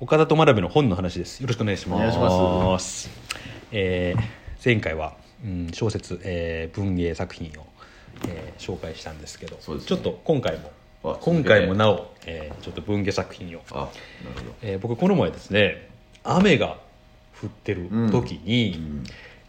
岡田と真鍋の本の話です。よろしくお願いします。お願いします。えー前回は、うん、小説、えー文芸作品を、えー紹介したんですけどね。ちょっと今回もあ今回もなお、え。ーちょっと文芸作品を、あなるほど。えー僕この前ですね雨が降ってる時に、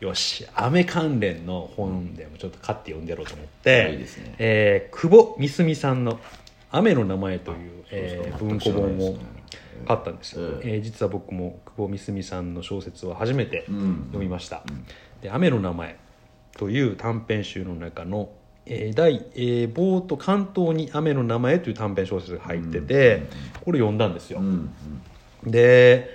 よし雨関連の本でもちょっと買って読んでやろうと思って、いいですね。えー久保みすみさんの「雨の名前」という、えー文庫本を買ったんですよ、えええー実は僕も久保みすみさんの小説を初めてうん。読みました「で雨の名前」という短編集の中の、えー第、えー冒頭関東に雨の名前という短編小説が入ってて、これ読んだんですよ、で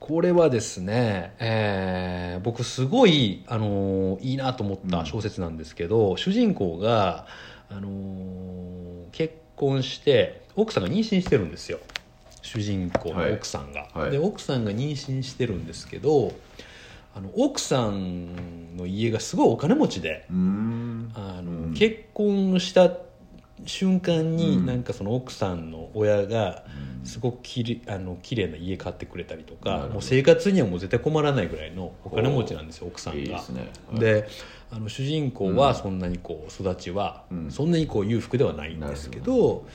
これはですね、えー僕すごい、あのーいいなと思った小説なんですけど、主人公が、あのー結婚して奥さんが妊娠してるんですよ主人公の奥さんが、はい。はい。で奥さんが妊娠してるんですけどあの奥さんの家がすごいお金持ちで、あのうん。結婚した瞬間に、うん。なんかその奥さんの親がうん。すごくきれあの綺麗な家買ってくれたりとかもう生活にはもう絶対困らないぐらいのお金持ちなんですよ奥さんが。いいですね。はい。であの主人公はそんなにこう育ちは、うん。そんなにこう裕福ではないんですけど。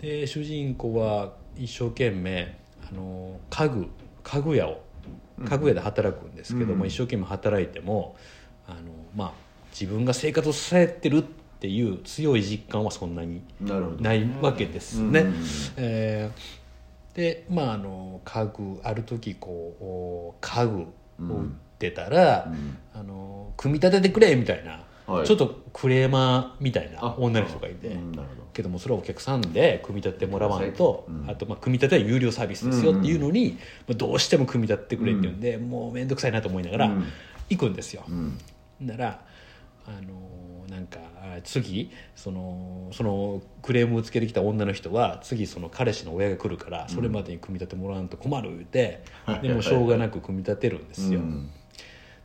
で主人公は一生懸命あの家具家具屋を家具屋で働くんですけども、うん。一生懸命働いてもあの、まあ、自分が生活を支えてるっていう強い実感はそんなにないわけですね。うん。えーでまああの家具ある時こうお家具を売ってたら、うん。あの組み立ててくれみたいな、はい。ちょっとクレーマーみたいなあ女の人がいて、けどもそれはお客さんで組み立ててもらわんと、うん。あとまあ組み立ては有料サービスですよっていうのに、まあどうしても組み立ててくれって言うんで、もう面倒くさいなと思いながらうん。行くんですよ。うん。ならあのなんかあ次そのそのクレームをつけてきた女の人は次その彼氏の親が来るからそれまでに組み立ててもらわんと困る言うて、でもしょうがなく組み立てるんですよ。うん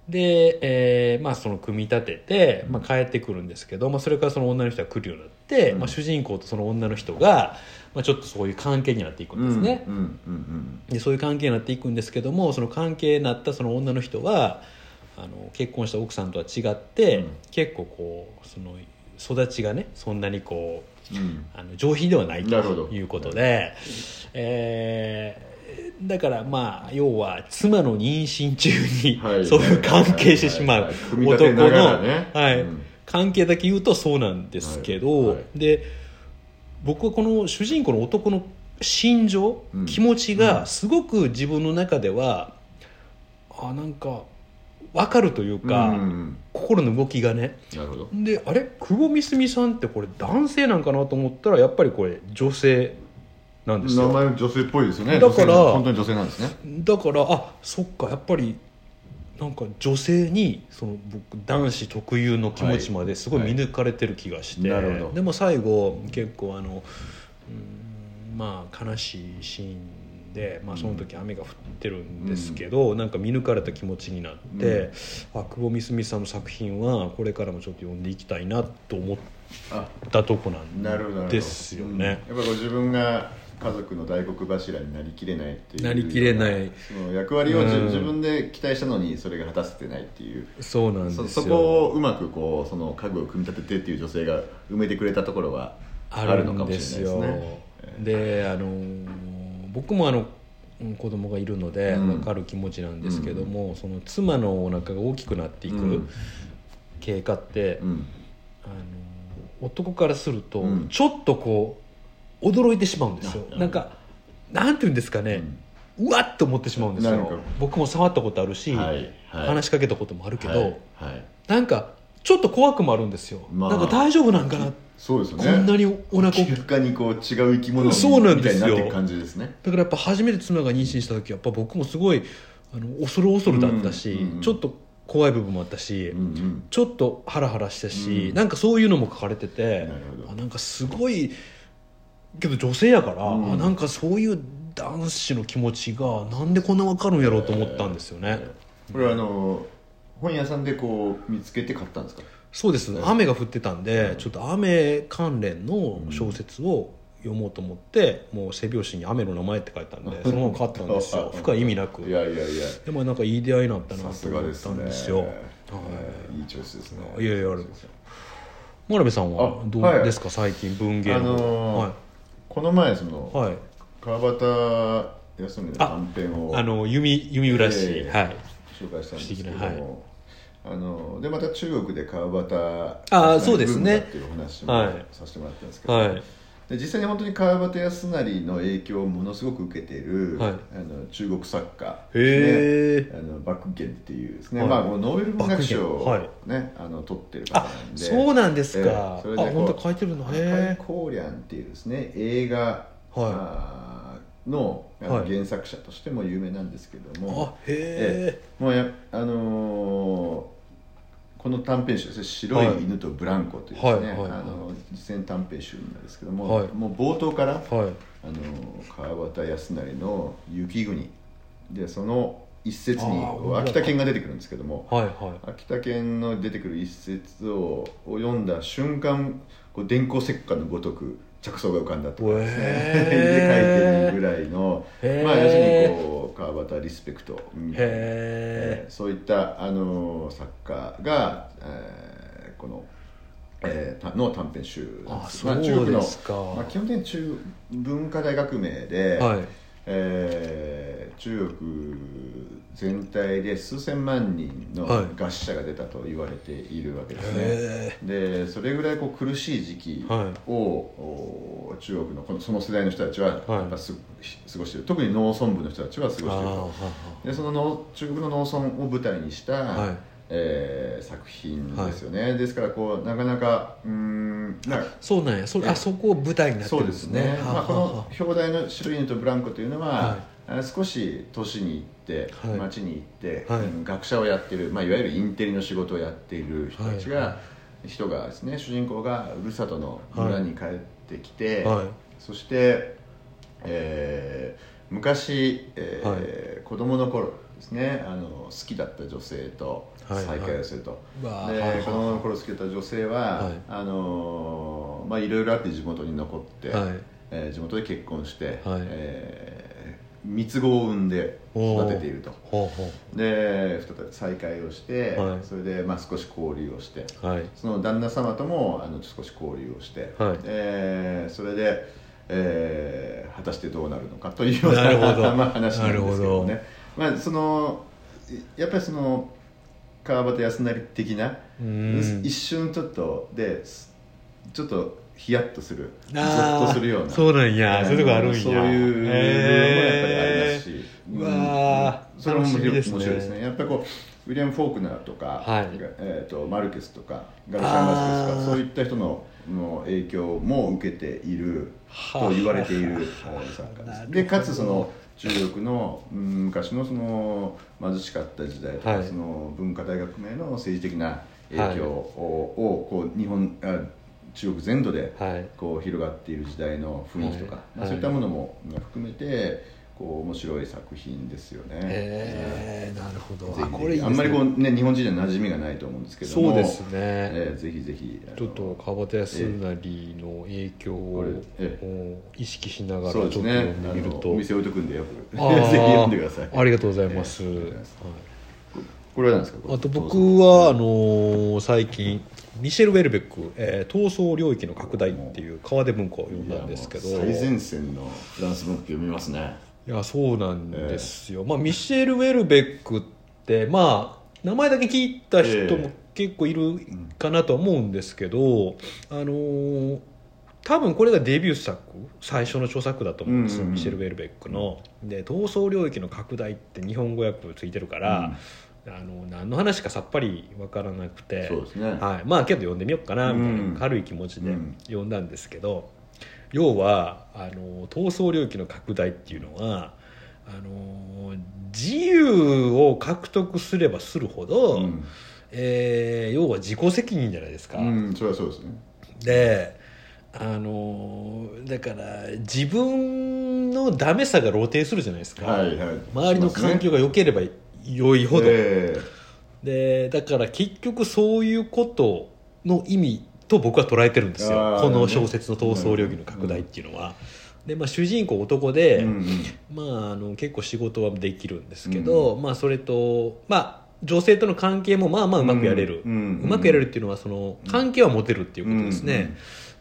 で、えーまあ、その組み立てて、まあ、帰ってくるんですけど、まあ、それからその女の人が来るようになって、まあ、主人公とその女の人が、まあ、ちょっとそういう関係になっていくんですね。うんうんうんでそういう関係になっていくんですけどもその関係になったその女の人はあの結婚した奥さんとは違って、うん。結構こうその育ちがねそんなにこううん。あの上品ではないということで、えーだからまあ要は妻の妊娠中にはい。そういう関係してしまう男のはい。うん。関係だけ言うとそうなんですけど、で僕はこの主人公の男の心情、うん。気持ちがすごく自分の中では、あなんか分かるというか、心の動きがね。なるほど。であれ？久保みすみさんってこれ男性なんかなと思ったらやっぱりこれ女性なんです名よ前女性っぽいですよね。だから本当に女性なんですね。だからあそっかやっぱりなんか女性にその僕男子特有の気持ちまですごい見抜かれてる気がして、はい。なるほど。でも最後結構あのうんまあ悲しいシーンで、まあ、その時雨が降ってるんですけど、なんか見抜かれた気持ちになって、あ久保みすみさんの作品はこれからもちょっと読んでいきたいなと思っあたとこなんですよね。うん。やっぱこう自分が家族の大黒柱になりきれないっていう。なりきれない。その役割をじうん。自分で期待したのにそれが果たせてないっていう。そうなんですよ。そそこをうまくこうその家具を組み立ててっていう女性が埋めてくれたところはああるるのかもしれないですね。であのー僕もあのうん子供がいるのでうん。分かる気持ちなんですけども、その妻のお腹が大きくなっていくうん。経過って、うん。あのー男からするとうん。ちょっとこう驚いてしまうんですよ、あなんかなんていうんですかね、うわっと思ってしまうんですよ。僕も触ったことあるし、はいはい。話しかけたこともあるけど、はいはい。なんかちょっと怖くもあるんですよ、まあ。なんか大丈夫なんかなそうですよね。こんなにお腹大きく結果にこう違う生き物そうなんみですよ。たいになっていく感じですね。だからやっぱ初めて妻が妊娠した時やっぱ僕もすごいあの恐る恐るだったし、うんうんちょっと怖い部分もあったし、うんうん。ちょっとハラハラしたし、うん。なんかそういうのも書かれててなあなんかすごいけど女性やから、うん。あなんかそういう男子の気持ちがなんでこんな分かるんやろうと思ったんですよね、これはあの本屋さんでこう見つけて買ったんですか？そうです。雨が降ってたんでちょっと雨関連の小説を読もうと思ってもう背表紙に「雨の名前」って書いたんでそのまま買ったんですよ。深い意味なく。いやいやいや。でもなんかいい出会いになったなと思ったんですよえーいいチョイスですね。いやいやあれ。真鍋さんはあどうはいですか、最近文芸あの、のーこの前その、はい、はい、川端康則の短編をあの弓弓浦市、ええはい。紹介したんですけど不思議なも、あのでまた中国で川端あーそうですね。っていうお話もはい。させてもらったんですけど、はいで実際に本当に川端康成の影響をものすごく受けている、はい。あの中国作家へですね。あのバクゲンっていうですね、はい。まあ、ノーベル文学賞を、バねあの取ってる方あなんで。そうなんですか、ええ。それであ本当書いてるの？赤いへコーリャンっていうですね映画、はい。原作者としても有名なんですけどえも、あへえ。もうやあのーこの短編集ですね「白い。犬とブランコ」というですね、はいはいはい。あの実践短編集なんですけども、はい。もう冒頭から、はい。あの川端康成の「雪国」でその一節に秋田県が出てくるんですけどもはいはい。秋田県の出てくる一節をを読んだ瞬間こう電光石火のごとく着想が浮かんだとかですね。へー。で書いてるぐらいのへー。まあ要するにこう川端リスペクトみたいな。へえーそういったあの作家が、えーこの、えーたの短編集あそうですか。まあ、基本的に中文化大革命で、えはい。えー中国全体で数千万人のはい。餓死者が出たと言われているわけですね。へでそれぐらいこう苦しい時期を、はい。お中国のこのその世代の人たちははい。やっぱす、過ごしている。特に農村部の人たちは過ごしていると。あでその農中国の農村を舞台にした、はい。えー作品ですよね、ですからこうなかなかうーんなんかそうなんや。それあそこを舞台になってそるでね。うんですすね、まあ、この表題の「白い犬とブランコ」というのは、はあ少し都市に行って、はい。町に行って、はい。うん学者をやってる、まあ、いわゆるインテリの仕事をやっている人たちが、はい。は人がですね主人公がふるさとの村に帰ってきて、はい。そして、えー昔、えー子供の頃ですねあの好きだった女性とはい。再会をすると、はあはあ子供の頃好きだった女性は、はい。あのーまあいろいろあって地元に残って、はい。えー地元で結婚して、はい。えー三つ子を産んで育てていると。で再び再会をして、はい。それでまあ少し交流をしてうはい。その旦那様ともあの少し交流をして、はい。えーそれで、えー果たしてどうなるのかというような まあ話なんですけどなねまあそのやっぱりその川端康成的なうん。一瞬ちょっとですちょっとヒヤッとするゾッとするような。そうなんや。あのそういうとこあるんや。そういう部分もやっぱりありますし、うわー。うん。それも面白いですね。面白いですね。やっぱりこうウィリアム・フォークナーとか、はい。えー、とマルケスとかガルシア・マスケスとかそういった人のの影響も受けているはあ。と言われているはあ。作家です。でかつその中国のうん昔のその貧しかった時代とか、はい。その文化大革命の政治的な影響を,、をこう日本あ中国全土ではい。こう広がっている時代の雰囲気とか、はい。まあ、そういったものも含めてこう面白い作品ですよね。へえなるほど。これね。あんまりこう、ね、日本人には馴染みがないと思うんですけども。そうですね。えーぜひぜひちょっと川端康成の影響をえ意識しながらちょっと読んでみると。あのお店置いとくんでよく ぜひ読んでください。ありがとうございます、えーます。はいこれは何ですか？あと僕はあのー最近ミシェル・ウェルベック「えー、闘争領域の拡大」っていう川出文庫を読んだんですけど。最前線のフランス文学読みますね。いやそうなんですよ、まあ、ミシェル・ウェルベックってまあ名前だけ聞いた人も結構いるかなとは思うんですけど、あのー多分これがデビュー作最初の著作だと思うんですよ、うんうんうん。ミシェル・ウェルベックの。で闘争領域の拡大って日本語訳ついてるから、あの何の話かさっぱり分からなくて。そうですね。はい、まあけど読んでみようかなみたいうんな軽い気持ちでうん。読んだんですけど、要はあの闘争領域の拡大っていうのはあの自由を獲得すればするほど、うん。えー要は自己責任じゃないですか。うんそれはそうですね。であのだから自分のダメさが露呈するじゃないですか、はいはい。周りの環境が良ければ良いほど、えでだから結局そういうことの意味と僕は捉えてるんですよ。この小説の闘争領域の拡大っていうのは。でまあ、主人公男で、うんうん。まあ、あの結構仕事はできるんですけど、まあ、それと、まあ、女性との関係もまあまあうまくやれる、うんうんうまくやれるっていうのはその関係は持てるっていうことですね、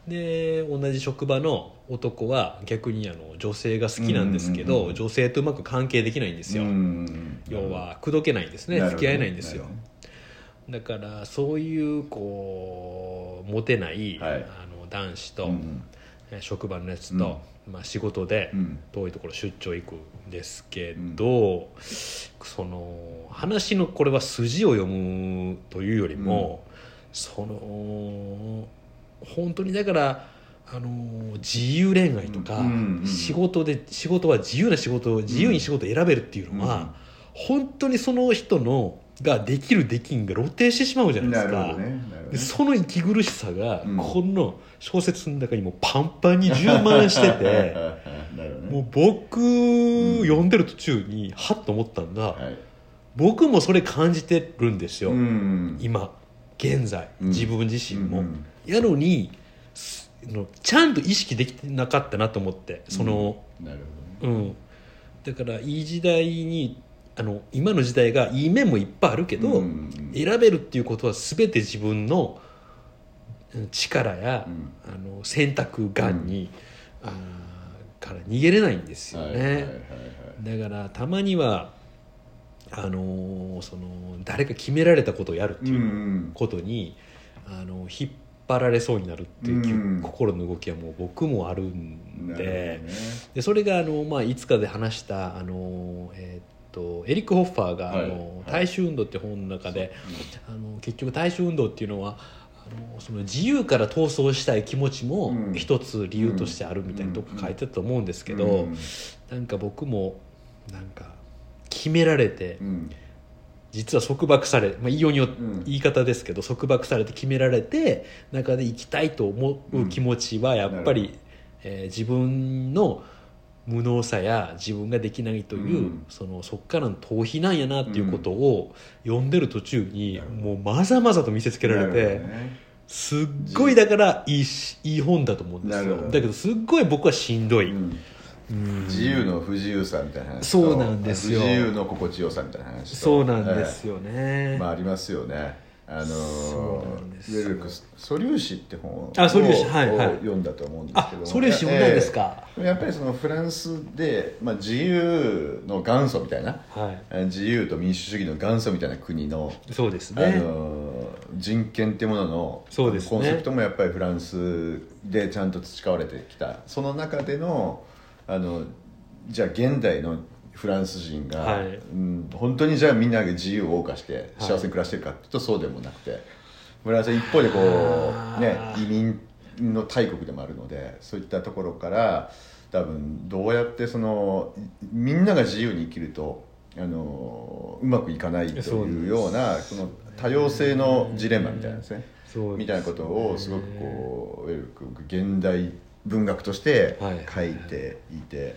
で同じ職場の男は逆にあの女性が好きなんですけど、うんうんうん女性とうまく関係できないんですよ、うん要は口説けないんですね付き合えないんですよ。だからそういうこうモテない、はい。あの男子と、うんえ職場のやつと、まあ、仕事でうん。遠いところ出張行くんですけど、その話のこれは筋を読むというよりも、その本当にだからあの自由恋愛とか、うんうんうん。仕事で仕事は自由な仕事を自由に仕事を選べるっていうのは、うん本当にその人のができるできんが露呈してしまうじゃないですか。ね。ね。その息苦しさが、うん。この小説の中にもパンパンに充満してて ね。もう僕、読んでる途中にハッと思ったのが、はい。僕もそれ感じてるんですよ、うん今現在うん。自分自身も、うんやのにすのちゃんと意識できてなかったなと思ってその、なるほどね。うん。だからいい時代にあの今の時代がいい面もいっぱいあるけど、うん。うん選べるっていうことは全て自分のうん力や、うん。あの選択眼に、あーから逃げれないんですよね、はいだからたまにはあのーその誰か決められたことをやるってうんういうん。ことに、あの引っ張られそうになるっていう、うん。心の動きはもう僕もあるんで。ね。でそれがあの、まあ、いつかで話したあの、えーっとエリック・ホッファーが「あはいのはい。大衆運動」って本の中で、あの結局大衆運動っていうのはあのその自由から闘争したい気持ちもうん。一つ理由としてあるみたいなとこ書いてたと思うんですけど、うん。なんか僕もなんか決められてうん実は束縛され、まあ、言いようによん。言い方ですけど束縛されて決められて中で生きたいと思う気持ちはやっぱり、えー自分の無能さや自分ができないという、うん。そのそっからの逃避なんやなっていうことを読ん。でる途中に、なるほど。もうまざまざと見せつけられて、ね。すっごいだからいいしいい本だと思うんですよ。だけどすっごい僕はしんどい、うんうん自由の不自由さみたいな話と。そうなんですよ。不自由の心地よさみたいな話と。そうなんですよね、ええ。まあありますよね。あのる素粒子って本をあ素粒子はいはい。を読んだと思うんですけあどそれ読んだんですか、ええ。やっぱりそのフランスで、まあ、自由の元祖みたいなはい。え自由と民主主義の元祖みたいな国のそうですあねの人権っていうもののそうですね。コンセプトもやっぱりフランスでちゃんと培われてきた。その中でのあのじゃあ現代のフランス人が、はい。うん、本当にじゃあみんなが自由を謳歌してはい。幸せに暮らしてるかっていうとそうでもなくて。フランスは一方でこう、ね、移民の大国でもあるのでそういったところから多分どうやってそのみんなが自由に生きるとあのうまくいかないというようなその多様性のジレンマみたいなんですね。みたいなことをすごくこういわゆる現代文学としてはい。書いていて、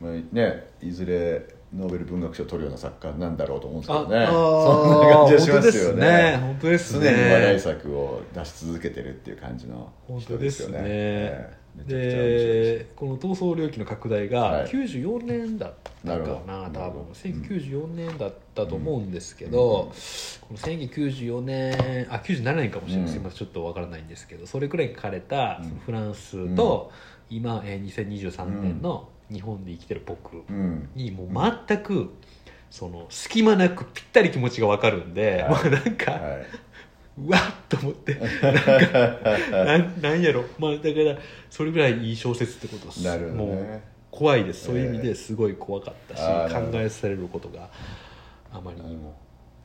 まあね、いずれノーベル文学賞を取るような作家なんだろうと思うんですけどね。そんな感じがしますよね。本当です常ね。に話題作を出し続けてるっていう感じの本人当ですねでこの闘争領域の拡大がはい。94年だったかななるほど。多分。なるほど。1994年だったと思うんですけど、この1994年あ97年かもしれない、うんす。いませんちょっとわからないんですけどそれくらい書かれたうん。そのフランスと、今、えー2023年の日本で生きてる僕うん。にもう全くその隙間なくぴったり気持ちがわかるんで、はい。まあなんか、はうわっと思って。なんかなんやろ。まあだからそれぐらいいい小説ってことです。いなるほどもうね怖いです。そういう意味ですごい怖かったし、あー考えされることがあまりにも、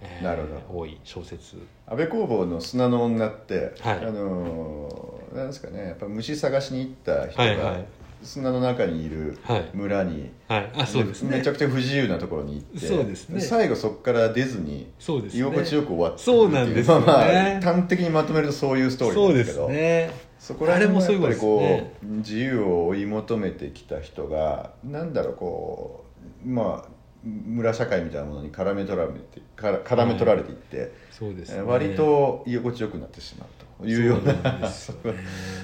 えーなるほ多い小説。安倍工房の砂の女って、はい。あのーなんですかね。やっぱ虫探しに行った人がはいはい砂の中にいるはい。村に、はい。あそうですね。めちゃくちゃ不自由なところに行ってそうですね。最後そこから出ずにそうですね。居心地よく終わってそうなんですよね。まあまあ端的にまとめるとそういうストーリーなんですけどね。そこら辺もやっぱりこう自由を追い求めてきた人がなんだろうこうまあ村社会みたいなものに絡め取られて絡め取られていって、そうですね。割と居心地よくなってしまうというような。ね。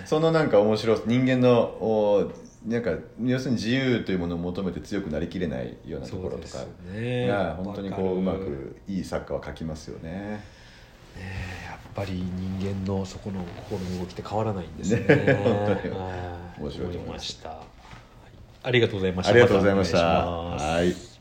そのなんか面白さ人間のおなんか要するに自由というものを求めて強くなりきれないようなところとかそうですねが本当にこううまくいい作家は書きますよね。ねやっぱり人間のそこの心の動きって変わらないんですね。ね本当にはい面白いと思いました。はい。ありがとうございました。ありがとうございました。いします。はい